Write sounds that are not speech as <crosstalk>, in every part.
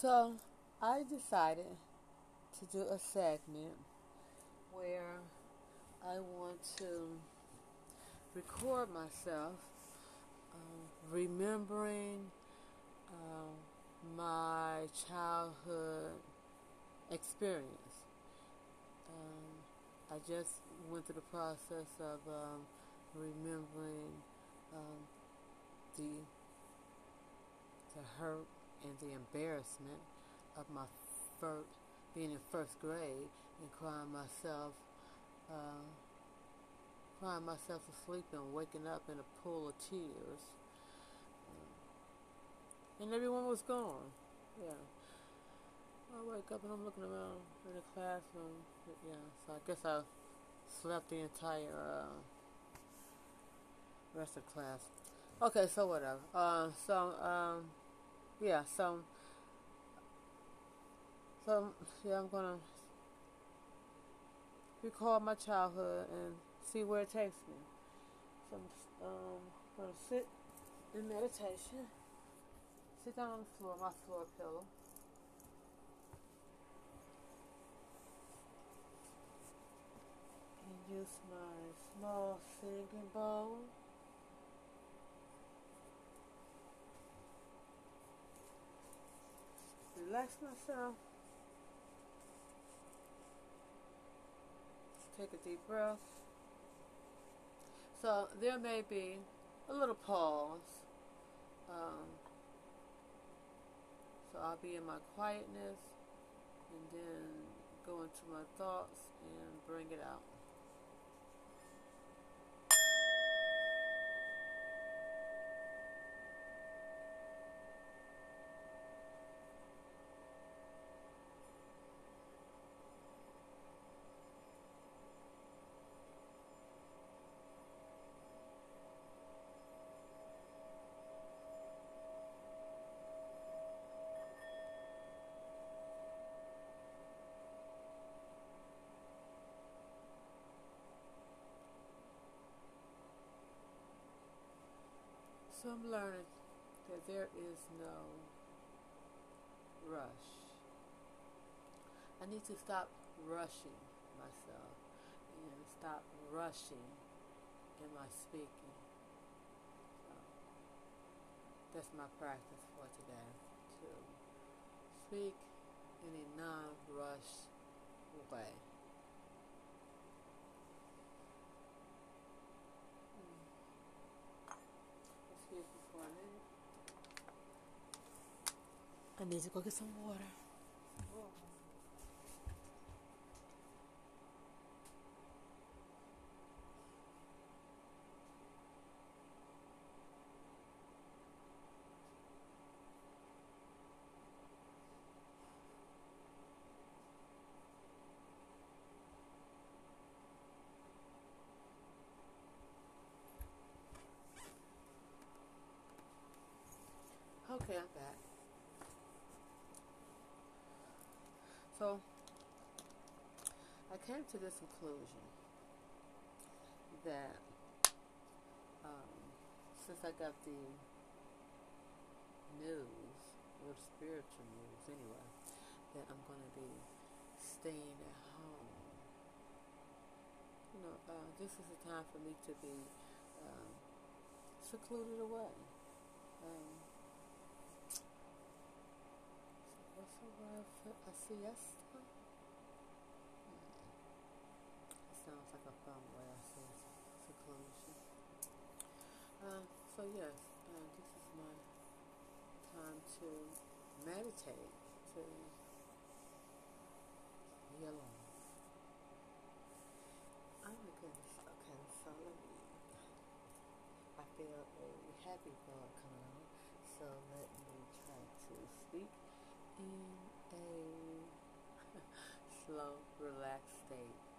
So I decided to do a segment where I want to record myself um, remembering um, my childhood experience. Um, I just went through the process of um, remembering um, the the hurt and the embarrassment of my first being in first grade and crying myself uh, crying myself to sleep and waking up in a pool of tears. And everyone was gone. Yeah. I wake up and I'm looking around in the classroom. Yeah so I guess I slept the entire uh, rest of class. Okay so whatever. Uh, so um, yeah, so so yeah, I'm gonna recall my childhood and see where it takes me. So I'm um, gonna sit in meditation. Sit down on the floor, my floor pillow. And use my small singing bowl. Relax myself. Take a deep breath. So there may be a little pause. Um, so I'll be in my quietness and then go into my thoughts and bring it out. So I'm learning that there is no rush. I need to stop rushing myself and stop rushing in my speaking. So that's my practice for today to speak in a non-rush way. I need to go get some water. Okay, I'm back. So, I came to this conclusion that um, since I got the news, or spiritual news anyway, that I'm going to be staying at home. You know, uh, this is a time for me to be um, secluded away. Um, what's the word for a siesta? Hmm. It fun way I say seclusion. Uh, so yes, uh, this is my time to meditate, to be alone. Oh my goodness. Okay, so let me. I feel a happy thought coming on. So let me try to speak in a <laughs> slow, relaxed state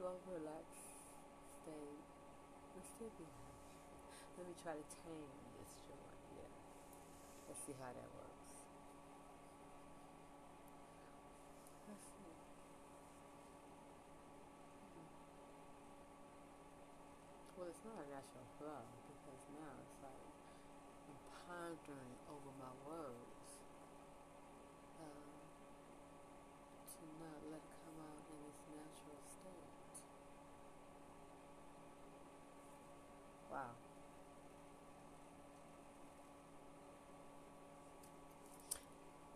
slow, relaxed state, you'll still be happy. Let me try to tame this joy. Yeah. Let's see how that works. Let's see. Hmm. Well, it's not a natural flow because now it's like I'm pondering over my words um, to not let Wow.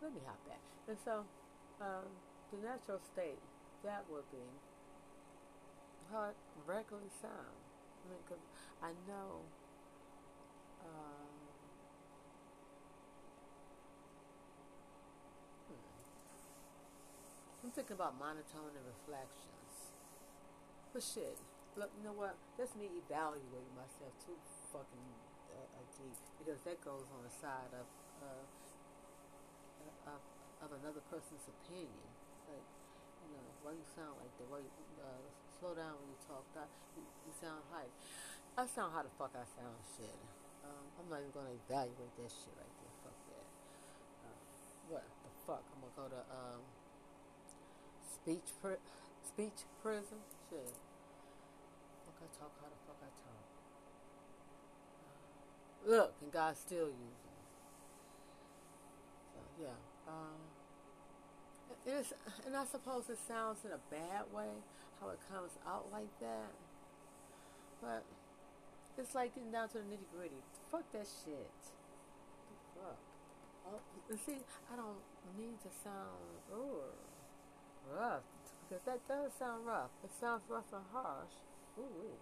Let me hop back. And so, um, the natural state, that would be how regularly sound. I mean, cause I know, uh, hmm. I'm thinking about monotone and reflections. But shit, look, you know what? That's me evaluating myself too fucking uh, deep because that goes on the side of, uh, of, of another person's opinion. Like, you know, why you sound like that? Why you, uh, slow down when you talk? That you, you sound hype. I sound how the fuck I sound. Shit. Um, I'm not even gonna evaluate that shit right there. Fuck that. Uh, what the fuck? I'm gonna go to um, speech pri- speech prison. Shit. I talk how the fuck I talk. Look, and God still using me. So yeah. Um, it's, and I suppose it sounds in a bad way how it comes out like that. But it's like getting down to the nitty gritty. Fuck that shit. Fuck. Oh, see, I don't need to sound ooh, rough because that does sound rough. It sounds rough and harsh. Ooh, ooh.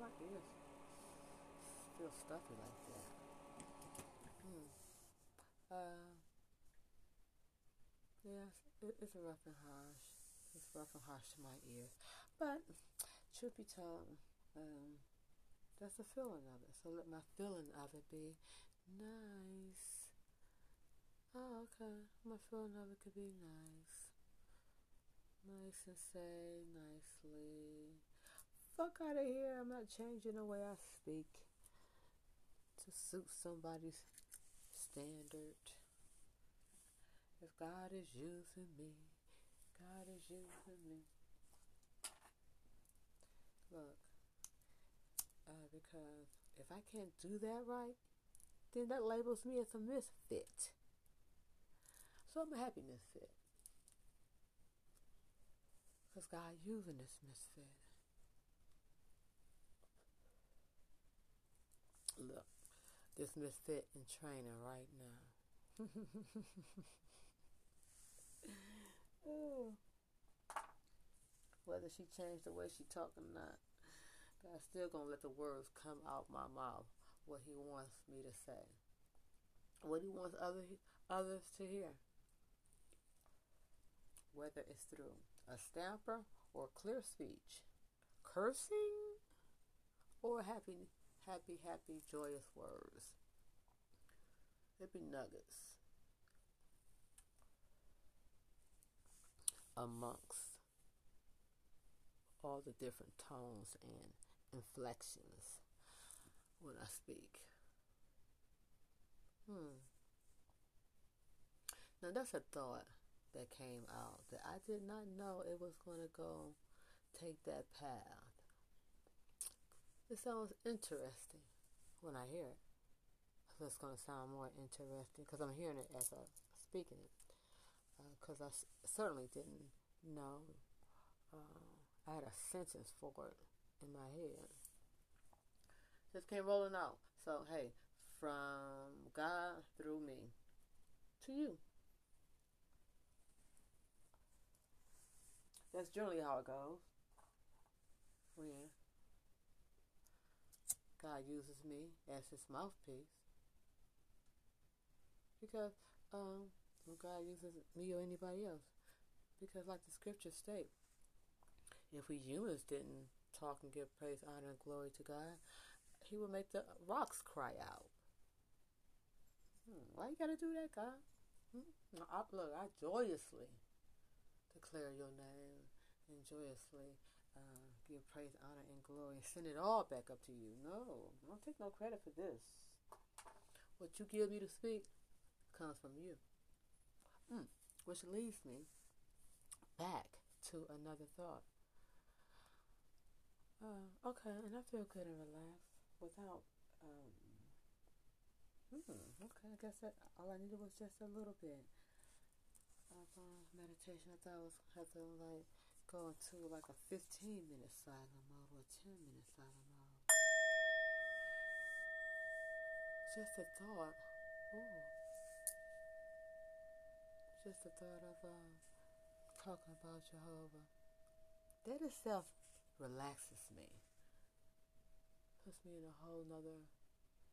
my ears feel stuffy like that. Hmm. Uh. Yes, it, it's rough and harsh. It's rough and harsh to my ears. But, truth be told, um, that's the feeling of it. So let my feeling of it be nice. Oh, okay. My feeling of it could be nice. Nice and say nicely. Fuck out of here. I'm not changing the way I speak to suit somebody's standard. If God is using me, God is using me. Look, uh, because if I can't do that right, then that labels me as a misfit. So I'm a happy misfit. Because God using this misfit. Look, this misfit in training right now. <laughs> Whether she changed the way she talk or not, God's still gonna let the words come out my mouth. What He wants me to say, what He wants other others to hear. Whether it's through a stamper or clear speech, cursing or happy, happy, happy, joyous words. Be nuggets. amongst all the different tones and inflections when I speak. Hmm. Now that's a thought that came out that I did not know it was going to go take that path. It sounds interesting when I hear it. So it's going to sound more interesting because I'm hearing it as I'm speaking it because uh, I s- certainly didn't know. Uh, I had a sentence for it in my head. Just came rolling out. So, hey, from God through me to you. That's generally how it goes. When God uses me as his mouthpiece. Because um, God uses me or anybody else. Because, like the scriptures state, if we humans didn't talk and give praise, honor, and glory to God, He would make the rocks cry out. Hmm, why you gotta do that, God? Hmm? I, look, I joyously declare your name and joyously uh, give praise, honor, and glory and send it all back up to you. No, I don't take no credit for this. What you give me to speak comes from you. Mm, which leads me back to another thought. Uh, okay, and I feel good and relaxed without. Um, hmm, okay, I guess that all I needed was just a little bit of uh, meditation. I thought I was have to like go into like a 15 minute silent mode or a 10 minute silent mode. Just a thought. Ooh. just the thought of uh, talking about Jehovah, that itself relaxes me, puts me in a whole nother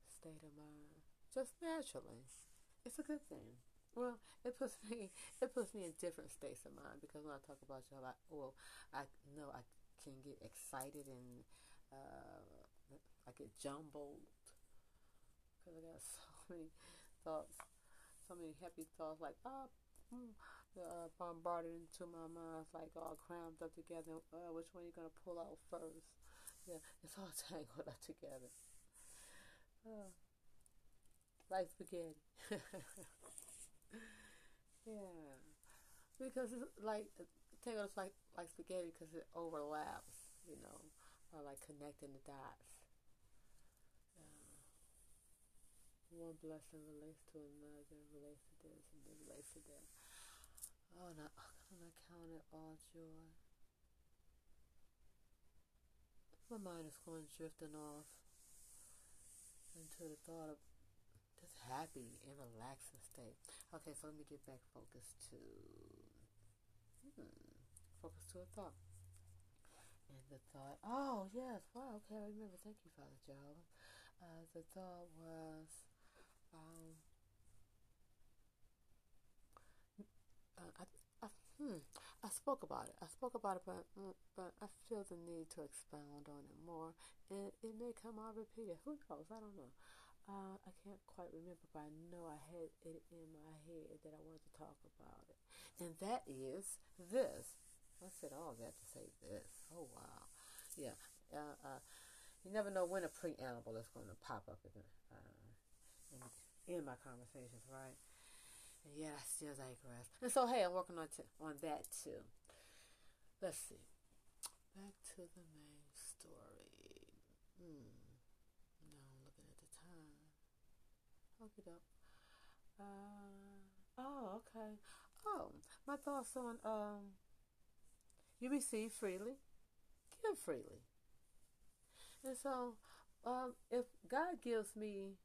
state of mind, just naturally. It's a good thing. Well, it puts me it puts me in different states of mind because when I talk about Jehovah, I, well, I know I can get excited and uh, I get jumbled because I got <laughs> so many thoughts, so many happy thoughts like ah, uh, bombarded into my mind, like all crammed up together. Uh, which one are you gonna pull out first? Yeah, it's all <laughs> tangled up together. Uh, like spaghetti. <laughs> yeah, because it's like tangled like like spaghetti because it overlaps, you know, or like connecting the dots. Uh, one blessing relates to another, relates to this, and then relates to that. Oh, and I, oh, and I count it all joy. My mind is going drifting off into the thought of happy and relaxing state. Okay, so let me get back focused to hmm, focus to a thought. And the thought, oh yes, wow, okay, I remember. Thank you, Father Joe. Uh, the thought was um, uh, I, I, hmm, I spoke about it. I spoke about it, but, but I feel the need to expound on it more. And it may come out repeated. Who knows? I don't know. Uh, I can't quite remember, but I know I had it in my head that I wanted to talk about it. And that is this. I said all that to say this. Oh, wow. Yeah. Uh, uh, you never know when a preamble is going to pop up in, uh, in, in my conversations, right? And yet I still digress. And so, hey, I'm working on t- on that too. Let's see. Back to the main story. Hmm. Now I'm looking at the time. Okay, up. Uh, oh, okay. Oh, my thoughts on um. You receive freely, give freely. And so, um, if God gives me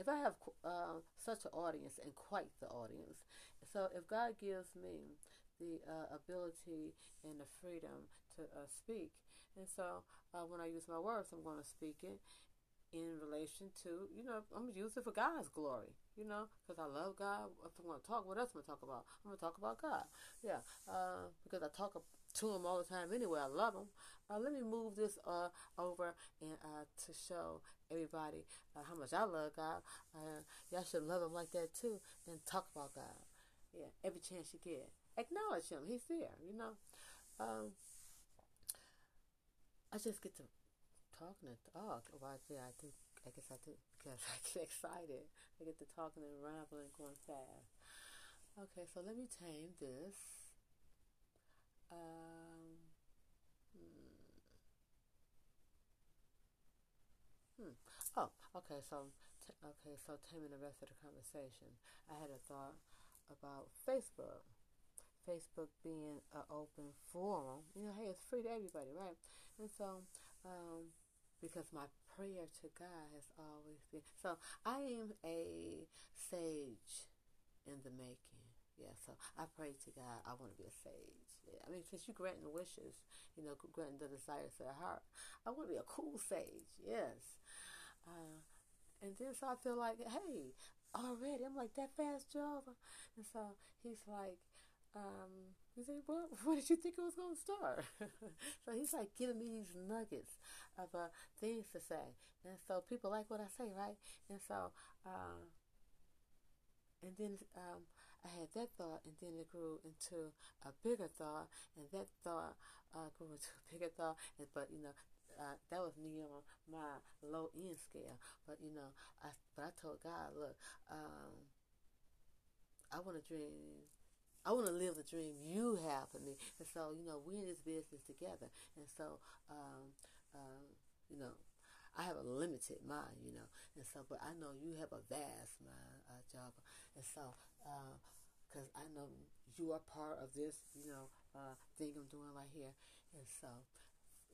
if I have uh, such an audience and quite the audience, so if God gives me the uh, ability and the freedom to uh, speak, and so uh, when I use my words, I'm going to speak it in relation to, you know, I'm going to use it for God's glory, you know, because I love God. If I'm going to talk, what else am I going to talk about? I'm going to talk about God. Yeah, uh, because I talk to him all the time anyway. I love him. Uh, let me move this uh, over and uh, to show everybody uh, how much I love God. Uh, y'all should love him like that too and talk about God. Yeah, every chance you get. Acknowledge him. He's there, you know. Um, I just get to talking to talk. Oh, I, yeah, I do. I guess I do because I get <laughs> excited. I get to talking and rambling, going fast. Okay, so let me tame this. Um, hmm. hmm. Oh, okay. So, t- okay. So, taming the rest of the conversation, I had a thought about Facebook. Facebook being an open forum. You know, hey, it's free to everybody, right? And so, um, because my prayer to God has always been so, I am a sage in the making. Yeah, so I pray to God. I want to be a sage. Yeah, I mean, since you granting wishes, you know, granting the desires of the heart, I want to be a cool sage. Yes. Uh, and then so I feel like, hey, already I'm like that fast job, and so he's like, um, he said, well, what did you think it was going to start? <laughs> so he's like giving me these nuggets of uh, things to say, and so people like what I say, right? And so, uh, and then um, I had that thought, and then it grew into a bigger thought, and that thought uh, grew into a bigger thought. And, but you know, uh, that was me on my low end scale. But you know, I but I told God, look, um, I want to dream. I want to live the dream you have for me. And so, you know, we're in this business together. And so, um, um, you know, I have a limited mind, you know, and so, but I know you have a vast mind, uh, and so, because uh, I know you are part of this, you know, uh, thing I'm doing right here, and so,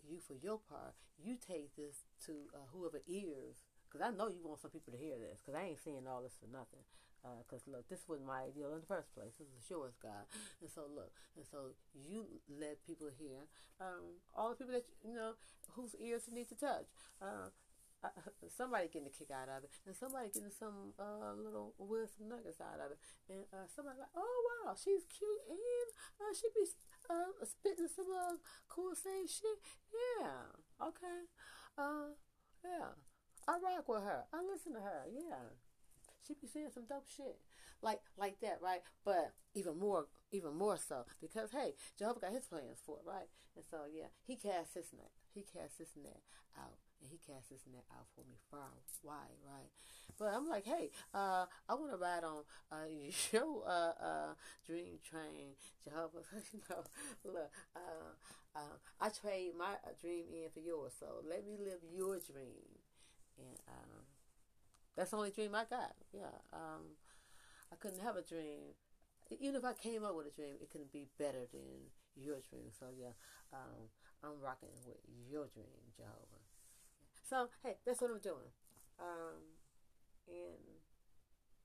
you for your part, you take this to uh, whoever ears, because I know you want some people to hear this, because I ain't saying all this for nothing. Because uh, look, this wasn't my ideal in the first place. This is yours, God. And so look, and so you let people hear, um, all the people that you know whose ears you need to touch. Uh, uh, somebody getting a kick out of it, and somebody getting some uh, little wisdom nuggets out of it, and uh, somebody like, oh wow, she's cute, and uh, she be uh, spitting some uh, cool saying shit. Yeah, okay, uh, yeah, I rock with her. I listen to her. Yeah, she be saying some dope shit like like that, right? But even more, even more so because hey, Jehovah got his plans for it, right? And so yeah, he cast his net, he cast his net out and he cast his net out for me far wide, right? But I'm like, hey, uh, I want to ride on uh, <laughs> your uh, uh, dream train, Jehovah. <laughs> you know, look, uh, uh, I trade my dream in for yours, so let me live your dream, and um, that's the only dream I got. Yeah, um, I couldn't have a dream. Even if I came up with a dream, it couldn't be better than your dream. So yeah, um, I'm rocking with your dream, Jehovah. So hey, that's what I'm doing. Um, and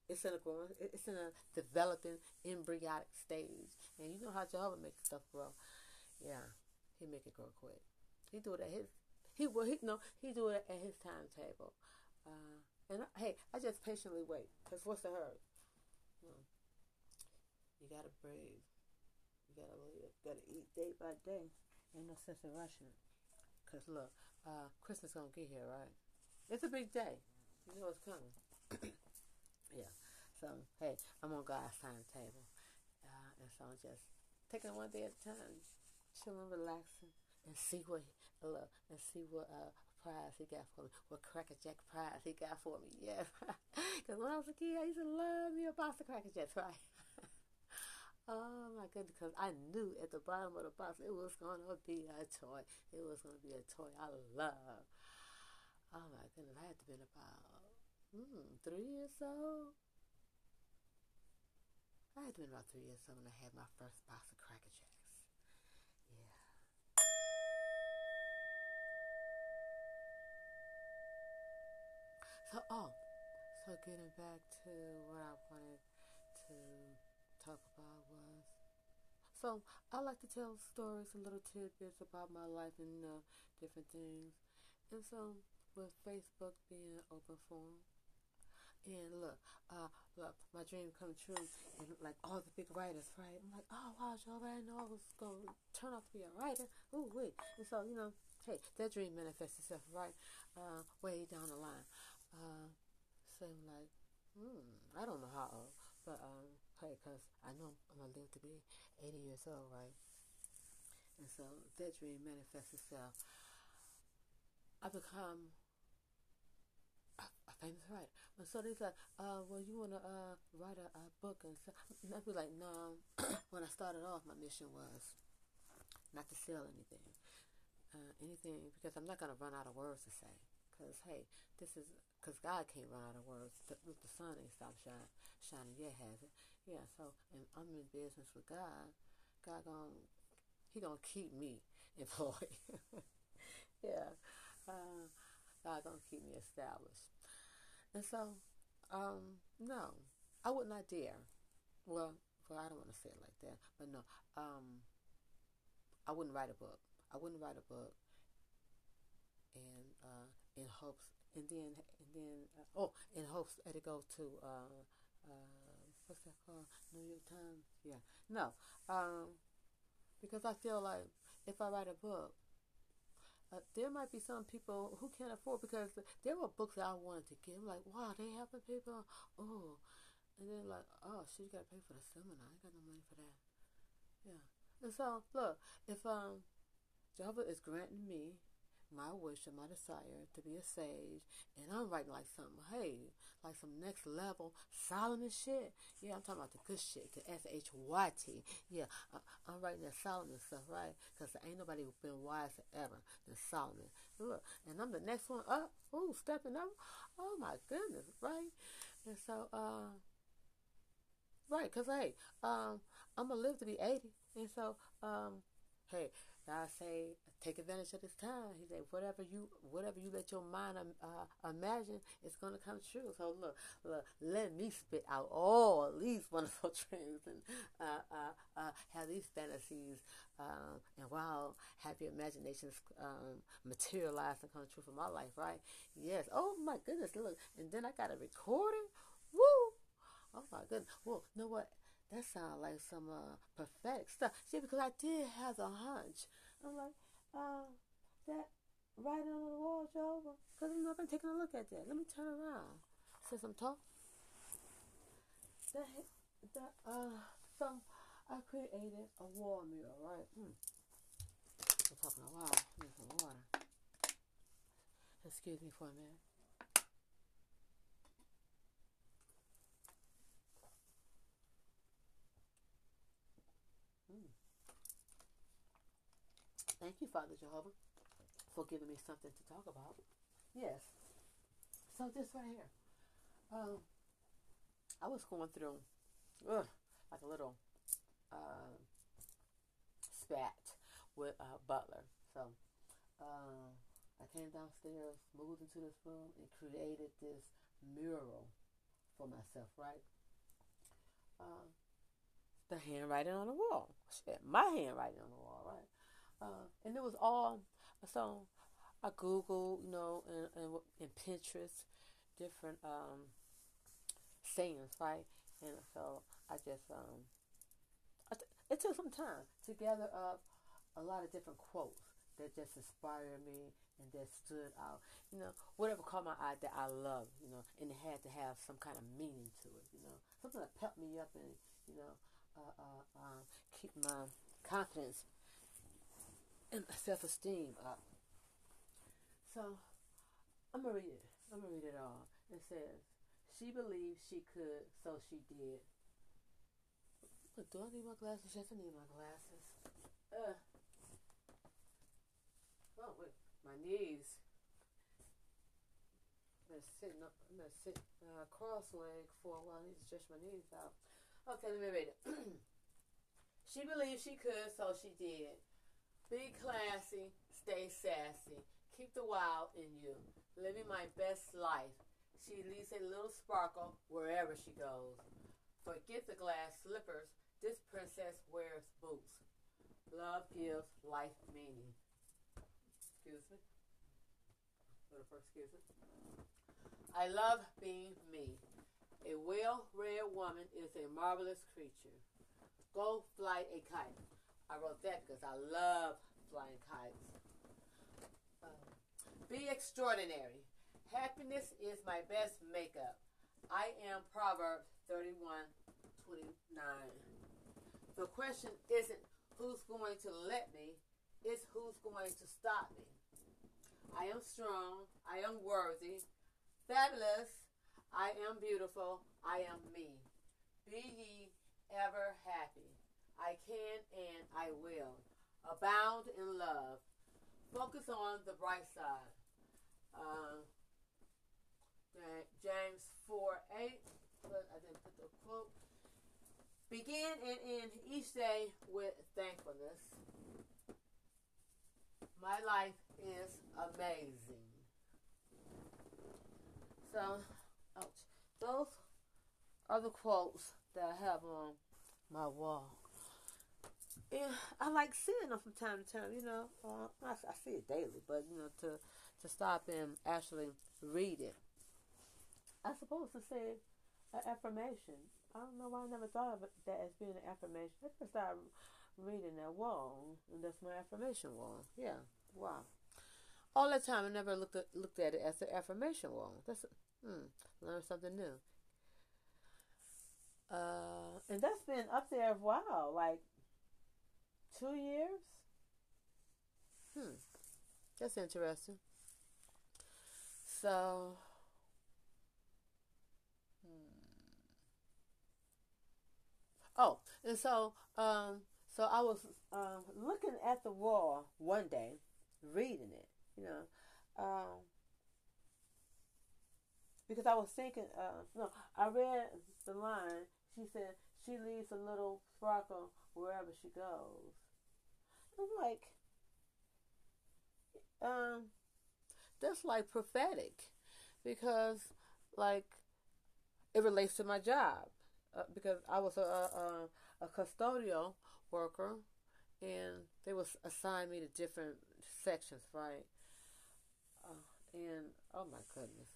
it's in a growing, it's in a developing embryonic stage. And you know how Jehovah makes stuff grow. Yeah, he make it grow quick. He do it at his, he will, he no, he do it at his timetable. Uh, and I, hey, I just patiently wait. Cause what's the hurry? Hmm. You gotta breathe. You gotta live. You gotta eat day by day. Ain't no sense in rushing. Cause look, uh, Christmas gonna get here, right? It's a big day. You know it's coming. <coughs> yeah. So hey, I'm on God's timetable, uh, and so I'm just taking one day at a time, chilling, relaxing, and see what look and see what uh, prize he got for me, what Cracker Jack prize he got for me. Yeah, <laughs> because when I was a kid, I used to love me a box of Cracker Jacks, <laughs> right? Oh my goodness, because I knew at the bottom of the box it was going to be a toy. It was going to be a toy I love. Oh my goodness, I had to been about hmm, three years old. I had to been about three years old when I had my first box of Cracker Jacks. Yeah. So, oh, so getting back to what I wanted to talk about was. So I like to tell stories and little tidbits about my life and uh, different things. And so with Facebook being an open forum, and look, uh, look, my dream come true, and like all the big writers, right? I'm like, oh wow, Joe, I know I was gonna turn out to be a writer. Ooh, wait, and so you know, hey, that dream manifests itself, right? Uh, way down the line. Uh, I'm like, hmm, I don't know how, but um, hey, cause I know I'm gonna live to be 80 years old, right? And so that dream manifests itself. I become a, a famous writer. And so they said, uh, well, you want to uh, write a, a, book? And so I'd be like, no. <clears throat> when I started off, my mission was not to sell anything. Uh, anything, because I'm not to run out of words to say. Because, hey, this is because God can't run out of words. The, the sun ain't stopped shining, shining yet, has it? Yeah. So, and I'm in business with God. God gonna He gonna keep me <laughs> employed. <laughs> yeah. Uh, God gonna keep me established. And so, um, no, I would not dare. Well, well, I don't want to say it like that, but no, um, I wouldn't write a book. I wouldn't write a book, and uh, in hopes and then and then uh, oh, in hopes it goes to uh, uh, what's that called? New York Times. Yeah, no, um, because I feel like if I write a book, uh, there might be some people who can't afford because there were books that I wanted to get. I'm like, wow, they helping people. Oh, and then like, oh, she got to pay for the seminar. I got no money for that. Yeah, and so look, if um, Jehovah is granting me my wish and my desire to be a sage, and I'm writing like something, hey, like some next level Solomon shit. Yeah, I'm talking about the good shit, the S H Y T. Yeah, I, am writing that Solomon stuff, right? Because ain't nobody been wiser ever than Solomon. Look, and I'm the next one up. Ooh, stepping up. Oh my goodness, right? And so, uh, right, because hey, um, I'm gonna live to be 80, and so, um, hey, God say, take advantage of this time. He said, whatever you, whatever you let your mind uh, imagine, it's gonna come true. So look, look, let me spit out all these <laughs> wonderful dreams and uh, uh, uh, have these fantasies, um, and wow, have your imaginations um, materialize and come true for my life, right? Yes. Oh my goodness, look, and then I got a recording. Woo! Oh my goodness. Well, you know what? That sounds like some uh, prophetic stuff. See, because I did have a hunch. I'm like, uh, that writing on the wall, Jehovah. Because not been taking a look at that. Let me turn around. Since I'm talking. That, that, uh, so I created a wall mirror, right? Hmm. I'm talking a while. Need some water. Excuse me for a minute. Thank you, Father Jehovah, for giving me something to talk about. Yes. So this right here. Um, I was going through ugh, like a little uh, spat with uh, Butler. So uh, I came downstairs, moved into this room, and created this mural for myself, right? Uh, the handwriting on the wall. Shit, my handwriting on the wall, right? Uh, and it was all so I Google, you know, and, and, and Pinterest, different um, sayings, right? And so I just um, I t- it took some time to gather up a lot of different quotes that just inspired me and that stood out. You know, whatever caught my eye that I love, you know, and it had to have some kind of meaning to it, you know, something that pepped me up and, you know, uh, uh, uh, keep my confidence self esteem up. So I'm gonna read it. I'm gonna read it all. It says, She believed she could, so she did. Do I need my glasses? Yes, I need my glasses. Uh. Oh, wait. My knees. I'm gonna sit, up, I'm gonna sit uh, cross leg for a while. I need to stretch my knees out. Okay, let me read it. <clears throat> she believed she could, so she did. Be classy, stay sassy, keep the wild in you, living my best life. She leaves a little sparkle wherever she goes. Forget the glass slippers, this princess wears boots. Love gives life meaning. Excuse me. Little first, excuse me. I love being me. A well-read woman is a marvelous creature. Go fly a kite. I wrote that because I love flying kites. Um, be extraordinary. Happiness is my best makeup. I am Proverbs 31 29. The question isn't who's going to let me, it's who's going to stop me. I am strong. I am worthy. Fabulous. I am beautiful. I am me. Be ye ever happy. I can and I will. Abound in love. Focus on the bright side. Uh, James 4 8. But I didn't put the quote. Begin and end each day with thankfulness. My life is amazing. So, ouch. Those are the quotes that I have on my wall. And I like seeing them from time to time, you know. Uh, I, I see it daily, but, you know, to, to stop and actually read it. I'm supposed to say an affirmation. I don't know why I never thought of that as being an affirmation. I just start reading that wall, and that's my affirmation wall. Yeah, wow. All the time, I never looked at, looked at it as an affirmation wall. That's hmm, learn something new. Uh, and that's been up there a while, like two years. Hmm, that's interesting. So, hmm. oh, and so, um, so I was um, looking at the wall one day, reading it, you know, um, because I was thinking, uh, no, I read the line. She said she leaves a little sparkle wherever she goes. I'm like, um, that's like prophetic because like it relates to my job uh, because I was a, a, a custodial worker and they was assigned me to different sections, right? Uh, and oh my goodness,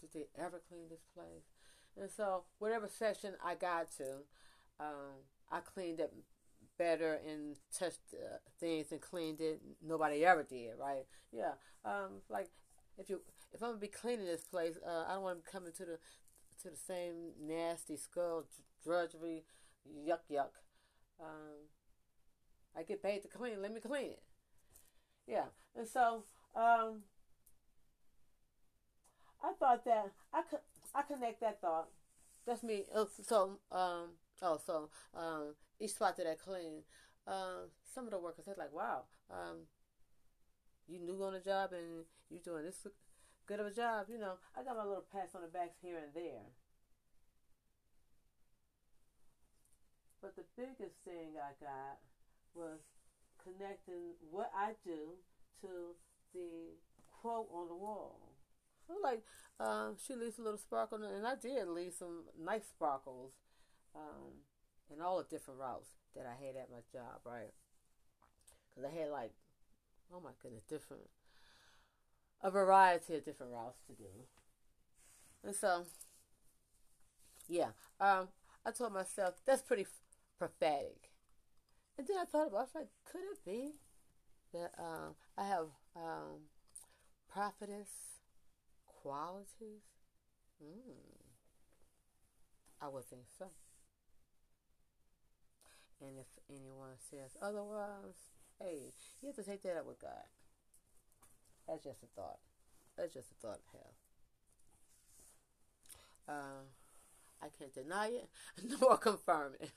did they ever clean this place? And so whatever section I got to, um, I cleaned it better and touched uh, things and cleaned it. Nobody ever did, right? Yeah. Um, like if you if I'm gonna be cleaning this place, uh, I don't want to come into the to the same nasty skull drudgery, yuck yuck. Um, I get paid to clean. Let me clean it. Yeah, and so um, I thought that I could I connect that thought. That's me. Uh, so um, oh so um, each spot that I clean, um, some of the workers they're like, wow, um, you new on the job and you doing this good of a job. You know, I got my little pats on the backs here and there. But the biggest thing I got was connecting what I do to the quote on the wall. So like um, she leaves a little sparkle, and I did leave some nice sparkles um, in all the different routes that I had at my job, right? Because I had like, oh my goodness, different, a variety of different routes to do. And so, yeah, um, I told myself that's pretty prophetic. And then I thought about, I was like, could it be that um, I have um, prophetess qualities? Mm. I would think so. And if anyone says otherwise, hey, you have to take that up with God. That's just a thought. That's just a thought I have. Uh, I can't deny it nor confirm it.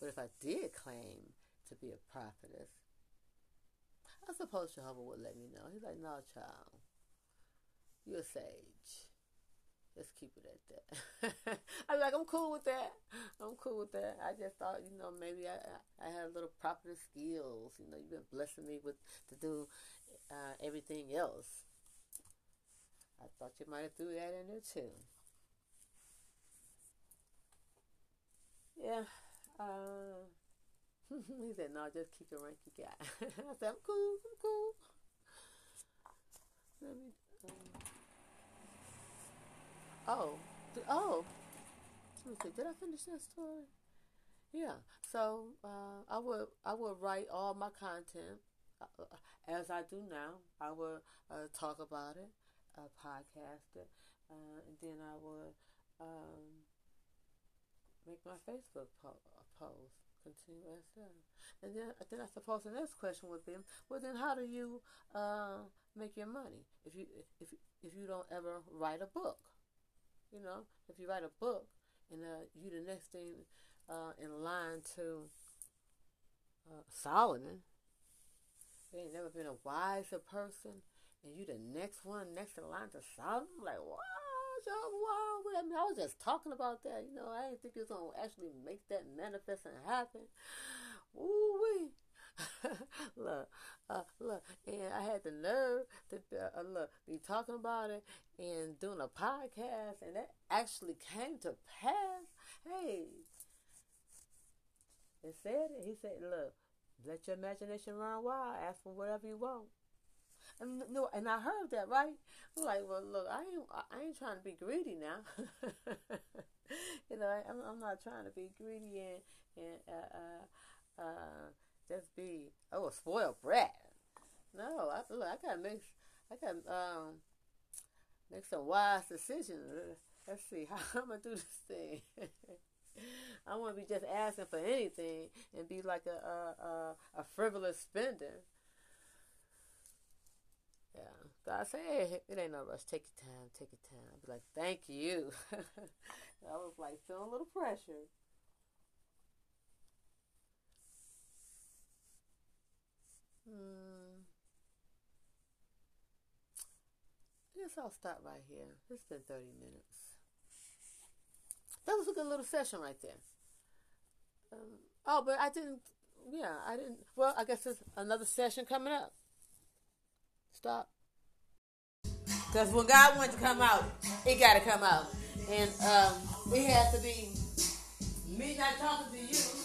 but if I did claim to be a prophetess, I suppose Jehovah would let me know. He's like, no, child, you're a sage. Let's keep it at that. <laughs> I'm like, I'm cool with that. I'm cool with that. I just thought, you know, maybe I I had a little prophetess skills. You know, you've been blessing me with to do uh, everything else. I thought you might have threw that in there too. Yeah. Uh, <laughs> he said, no, just keep the rank you got. <laughs> I said, I'm cool, I'm cool. Let me, uh, oh, oh, did I finish that story? Yeah, so uh, I would I would write all my content uh, as I do now. I would uh, talk about it, uh, podcast it, uh, and then I would um, make my Facebook po- uh, post. Continue as. And then, then I suppose the next question would be, well, then how do you uh, make your money if you if if you don't ever write a book? You know, if you write a book and uh, you the next thing uh, in line to uh, Solomon, there ain't never been a wiser person, and you the next one next in line to Solomon. like, wow wow. I mean, I was just talking about that. You know, I didn't think it was going to actually make that manifest and happen. Ooh wee. <laughs> look, uh, look, and I had the nerve to uh, look, be talking about it and doing a podcast, and that actually came to pass. Hey, it said it. He said, "Look, let your imagination run wild. Ask for whatever you want." And no, and I heard that right. I'm like, well, look, I ain't, I ain't trying to be greedy now. <laughs> you know, I, am I'm not trying to be greedy and and uh, uh, uh, just be oh a spoiled brat. No, I look, I gotta make, I gotta um, make some wise decisions. Let's see <laughs> how I'm gonna do this thing. <laughs> I want to be just asking for anything and be like a a, a, a frivolous spender. Yeah. God say, hey, it ain't no rush. Take your time. Take your time. I'd be like, thank you. <laughs> I was like feeling a little pressure. Hmm. I guess I'll stop right here. It's been 30 minutes. That was a good little session right there. Um, Oh, but I didn't. Yeah, I didn't. Well, I guess there's another session coming up. Stop. Because when God wants to come out, it got to come out. And um, it has to be me not talking to you.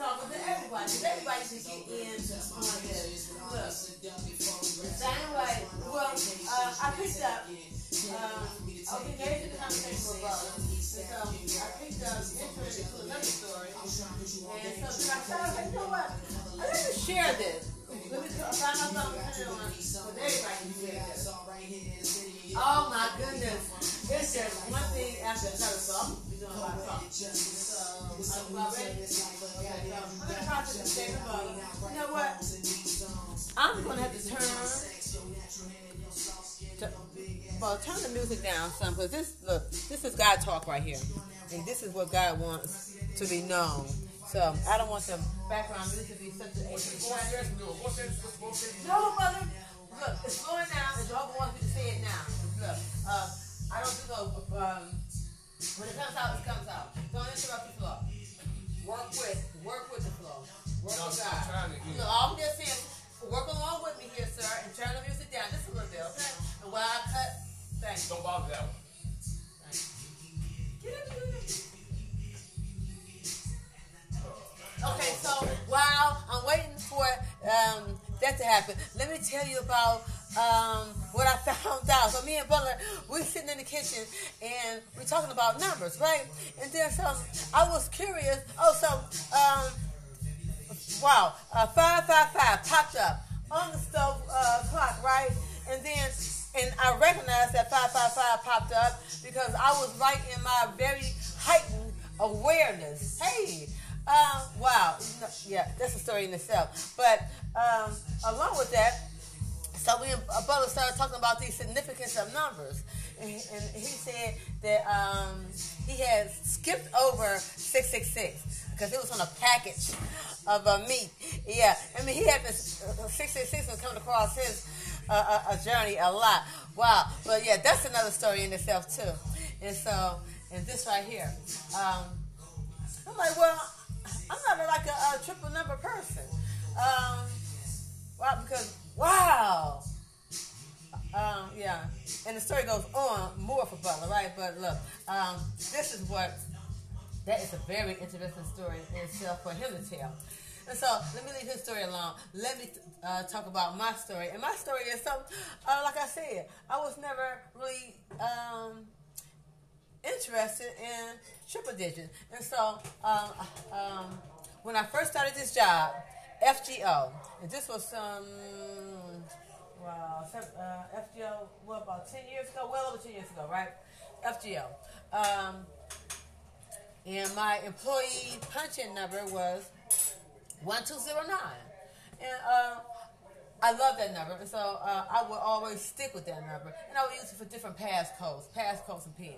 Talking to everybody. Everybody should get in on this. Look, the same way. Well, uh, I picked up. Um, okay, there's the conversation Bubba. So I picked up another story. And so I said, you know what? Let me share this. Let me find out something with everybody can share this. Oh my goodness. It's just one thing after another. So I'm doing a lot of talking. So, I'm I'm going to you know what? I'm to have to turn, well, turn the music down some because this, look, this is God talk right here. And this is what God wants to be known. So I don't want the background music to be such a. No, mother. When it comes out, it comes out. Don't interrupt the flow. Work with, work with the flow. Work no, with God. All I'm just saying, work along with me here, sir, and turn the music down just a little bit, okay? And while I cut, thanks. Don't bother that one. Okay, so while I'm waiting for um, that to happen. Let me tell you about um, what I <laughs> found out. So me and Butler, we sitting in the kitchen and we're talking about numbers, right? And then some, I was curious. Oh, so um, wow, uh, five five five popped up on the stove uh, clock, right? And then and I recognized that 555 popped up because I was right in my very heightened awareness. Hey, um, wow. Yeah, that's a story in itself. But um, along with that, so we uh, brother started talking about the significance of numbers, and, and he said that um, he had skipped over six six six because it was on a package of uh, meat. Yeah, I mean he had this uh, six six six was coming across his uh, a, a journey a lot. Wow, but yeah, that's another story in itself too. And so, and this right here, um, I'm like, well, I'm not like a, a triple number person. Um, well, because wow. Um, yeah, and the story goes on more for Butler, right? But look, um, this is what that is a very interesting story in itself for him to tell. And so let me leave his story alone. Let me uh, talk about my story. And my story is so, uh, like I said, I was never really um, interested in triple digits. And so um, um, when I first started this job, FGO, and this was some, wow, uh, FGO, what, about 10 years ago? Well over 10 years ago, right? FGO. Um, and my employee punch-in number was 1209. And uh, I love that number, and so uh, I would always stick with that number, and I would use it for different passcodes, passcodes and pins,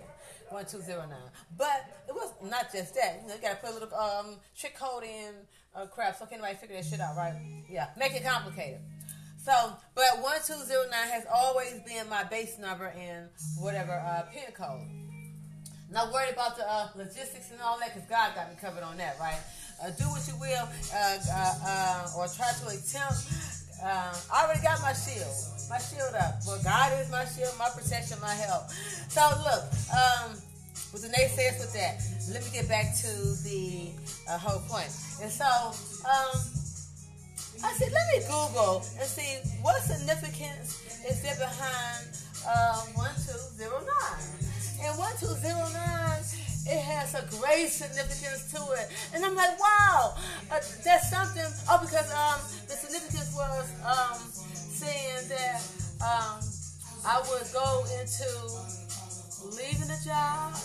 one two zero nine. But it was not just that. You know, you got to put a little um, trick code in, uh, crap. So can anybody figure that shit out, right? Yeah, make it complicated. So, but one two zero nine has always been my base number in whatever uh, pin code. Not worried about the uh, logistics and all that, because God got me covered on that, right? Uh, do what you will, uh, uh, uh, or try to attempt I already got my shield, my shield up. Well, God is my shield, my protection, my help. So look, um, with the naysayers with that, let me get back to the whole point. And so, um, I said, let me Google and see what significance is there behind uh, 1209. And 1209 it has a great significance to it. And I'm like, wow, uh, that's something. Oh, because um, the significance was um, saying that um, I would go into leaving the job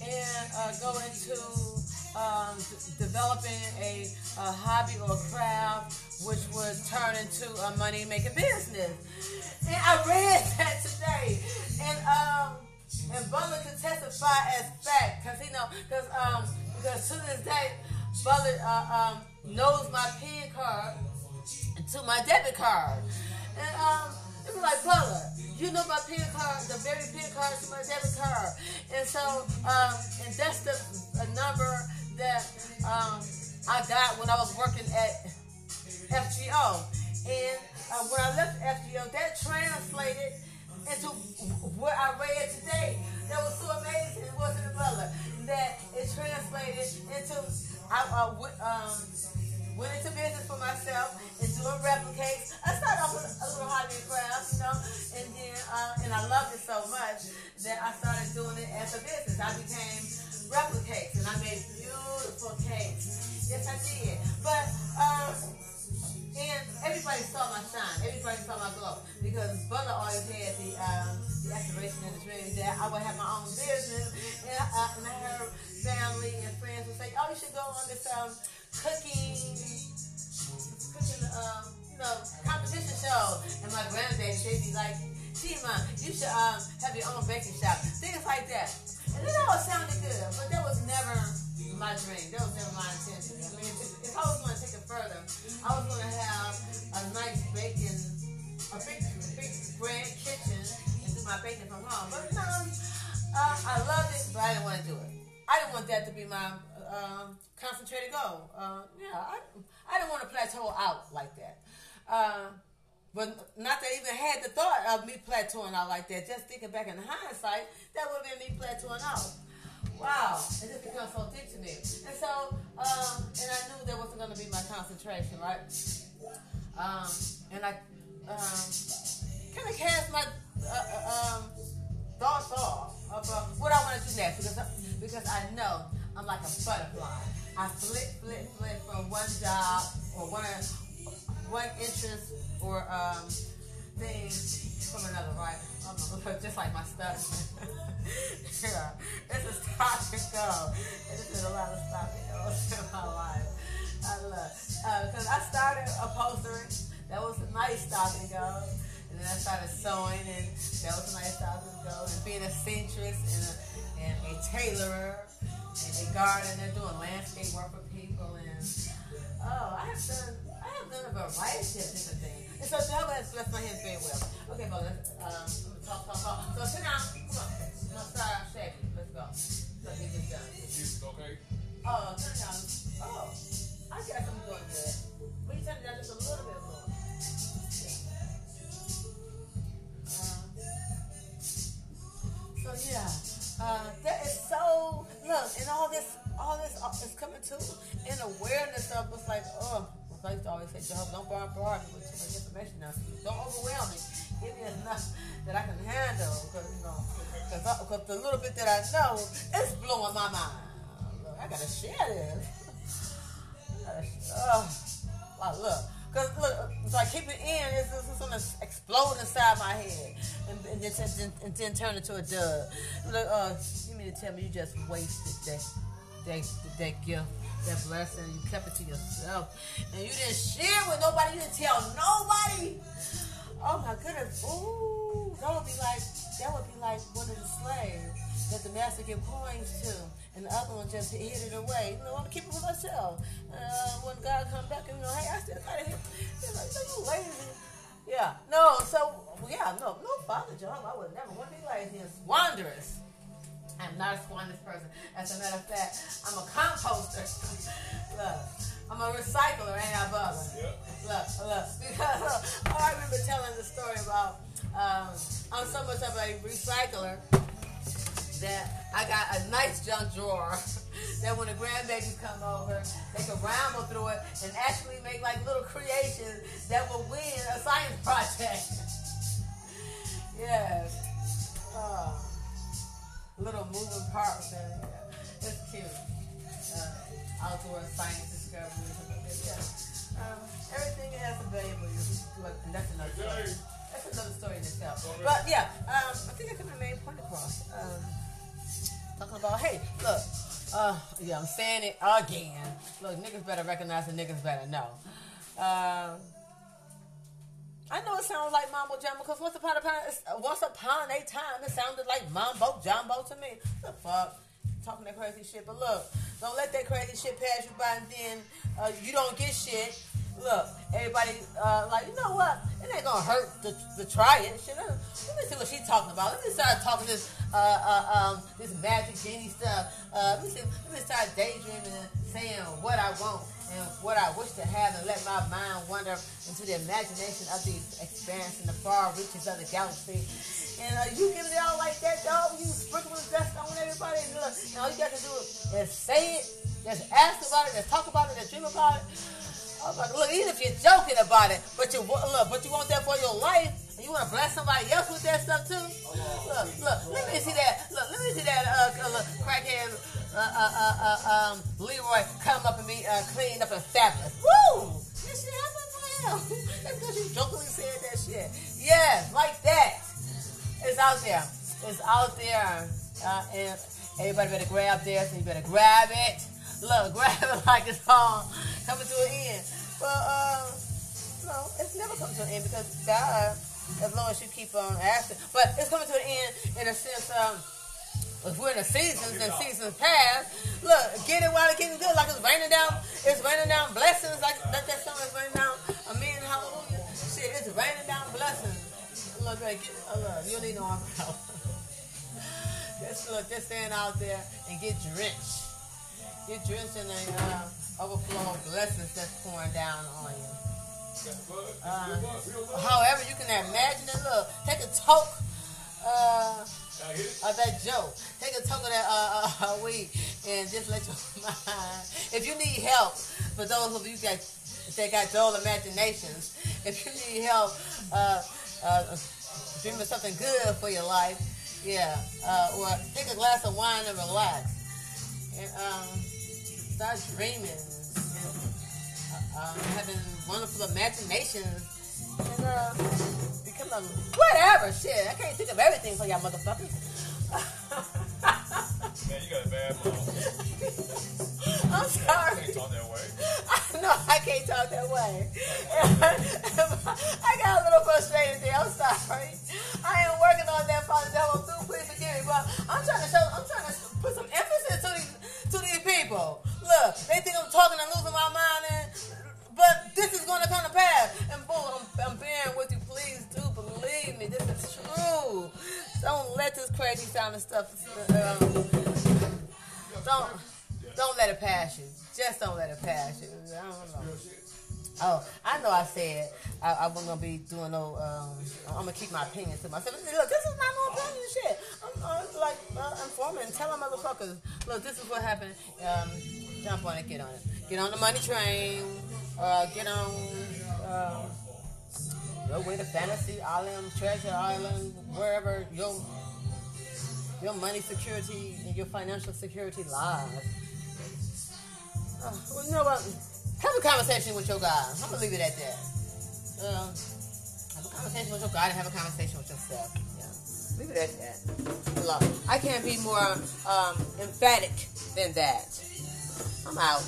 and uh, go into um, developing a, a, hobby or a craft which would turn into a money making business. And I read <laughs> that today. And um, and Butler can testify as fact, cause he know, cause um, because to this day, Butler uh, um knows my PIN card to my debit card, and um, it was like Butler, you know my PIN card, the very PIN card to my debit card, and so um, and that's the number that um I got when I was working at FGO. And uh, when I left FGO, that translated into what I read today. That was so amazing, wasn't it, brother? That it translated into I uh, um, went into business for myself and doing replicates. I started off with a little hobby and craft, you know, and then uh, and I loved it so much that I started doing it as a business. I became replicates and I made beautiful cakes. Yes, I did. But um, and everybody saw my shine. Everybody saw my glow because Brother always had the um, the aspiration and the dream that I would have my own business. And uh, and family and friends would say, "Oh, you should go on this um, cooking, cooking, um, you know, competition show." And my granddaddy, they'd be like, "Tima, you should um, have your own baking shop." Things like that. And it all sounded good, but that was never my dream. That was never my intention. I mean, if, I was going to take it further, I was going to have a nice baking, a big, big grand kitchen, and do my baking from home. But no, uh, I loved it, but I didn't want to do it. I didn't want that to be my um, concentrated goal. Uh, yeah, I, I didn't want to plateau out like that. Uh, but not that I even had the thought of me plateauing out like that. Just thinking back in hindsight, that would have been me plateauing out. Wow, it just becomes so deep to me. And so, um, and I knew that wasn't going to be my concentration, right? Um, and I um, kind of cast my uh, uh, um, thoughts off of uh, what I want to do next because because I know I'm like a butterfly. I flip, flip, flip from one job or one one interest or um, thing from another, right? <laughs> Just like my stuff. <laughs> yeah, it's a stop and go. It's been a lot of stop and goes <laughs> in my life. I love because uh, I started upholstery. That was a nice stop and go. And then I started sewing, and that was a nice stop and go. And being a seamstress and a and a tailorer and a gardener doing landscape work for people and oh I have done I have done a variety of different things. And so Jehovah has blessed my hands very well. Okay, but let's um, I'm talk, talk, talk. So sit down. Come on. Let's start shaggy. Let's go. Let's get this done. Music okay? Oh, turn it down. Oh, I guess I'm doing good. You turn it down just a little bit more? Uh, so yeah. Uh, that is so look, and all this, all this uh, is coming to an awareness of it's like, oh, I used to always say, Jehovah, don't bombard me with too much information now. Don't overwhelm me. Give me enough that I can handle, because you know, because the little bit that I know is blowing my mind. Look, I gotta share this. <laughs> Oh, look. Cause look, so I keep it in, it's, it's gonna explode inside my head, and, and, then, and, and then turn into a dub. Look, uh, you mean to tell me you just wasted that that that gift, that blessing, you kept it to yourself, and you didn't share with nobody, you didn't tell nobody. Oh my goodness, ooh, that would be like that would be like one of the slaves that the master give coins to, and the other one just hid it away. You know, I'm gonna keep it for myself. Uh, when God come back, and you know, hey, I still got it. He's like, you lazy. Yeah, no, so, yeah, no, no father job. I would never want to be like and squanderous. I'm not a squanderous person. As a matter of fact, I'm a composter. <laughs> look, I'm a recycler, ain't I, Bubba? Yep. Look, look, because <laughs> I remember telling the story about um, I'm so much of a recycler that I got a nice junk drawer <laughs> that when the grandbabies come over, they can ramble through it and actually make like little creations that will win a science project. yes. Oh. Little moving parts and yeah. it's cute. Uh, outdoor science discoveries. Yeah. Um, everything has a value, and that's another story. That's another story in itself. But yeah, um, I think I got my main point across. Um, Talking about, hey, look, uh, yeah, I'm saying it again. Look, niggas better recognize the niggas better know. Uh, I know it sounds like mambo jumbo because once upon a time, once upon a time, it sounded like mambo jumbo to me. What the fuck? Talking that crazy shit, but look, don't let that crazy shit pass you by, and then uh, you don't get shit. Look, everybody, uh, like, you know what? It ain't gonna hurt to, to try it. Shit, let me see what she's talking about. Let me start talking this, uh, uh, um, this magic genie stuff. Uh, let me see, let me start daydreaming and saying what I want and what I wish to have and let my mind wander into the imagination of the expanse and the far reaches of the galaxy. And uh, you give it out like that, dog. You sprinkle the dust on everybody. And look, and all you got to do is say it, just ask about it, just talk about it, just dream about it. Like, look, even if you're joking about it, but you look, but you want that for your life, and you want to bless somebody else with that stuff too. Look, look, let me see that. Look, let me see that. Uh, uh, look, crackhead, uh, uh, uh, uh, um, Leroy come up and be uh, cleaned up and fabulous. Woo! This shit happened for him. That's <laughs> because you jokingly said that shit. Yeah, like that. It's out there. It's out there, uh, and everybody better grab this, and you better grab it. Look, <laughs> grab it like it's all coming to an end. But no, it's never coming to an end because God, as long as you keep on asking, but it's coming to an end in a sense. Um, if we're in the seasons and seasons pass, look, get it while it's getting good, like it's raining down. It's raining down blessings, like, like that song is raining down. A million hallelujah. Shit, it's raining down blessings. Look, like, oh, look, you don't need no umbrella. <laughs> just look, just stand out there and get drenched. Get drenched in the uh, overflow of blessings that's pouring down on you. Uh, however, you can imagine it. Look, take a toke uh, of that joke. Take a toke of that uh, uh, weed and just let your <laughs> mind. If you need help, for those of you that that got dull imaginations, if you need help uh, uh, dreaming something good for your life, yeah, uh, or take a glass of wine and relax, and um, start dreaming, and, uh, um, having wonderful imaginations, and uh, whatever shit. I can't think of everything for y'all motherfuckers. Man, you got a bad mouth. <laughs> I'm sorry. You can't talk that way. <laughs> no, I can't talk that way. <laughs> I got a little frustrated there. I'm sorry. I am working on that, Father Devil. Do please forgive me, but I'm trying to show. I'm trying to put some emphasis to these to these people. Look, they think I'm talking and losing my mind, and, but this is going to come to pass. Don't let this crazy sounding stuff. Um, don't don't let it pass you. Just don't let it pass you. I don't know. Oh, I know I said I, I wasn't gonna be doing no. Um, I'm gonna keep my opinions to myself. Look, this is not no opinion shit. I'm uh, like uh, informing telling motherfuckers. Look, this is what happened. Um, jump on it, get on it. Get on the money train. Uh, get on. Um, your way to fantasy island, treasure island, wherever your your money security and your financial security lies. Uh, well, you know what? Have a conversation with your God. I'm gonna leave it at that. Um, have a conversation with your God and have a conversation with yourself. Yeah, leave it at that. Look, I can't be more um, emphatic than that. I'm out.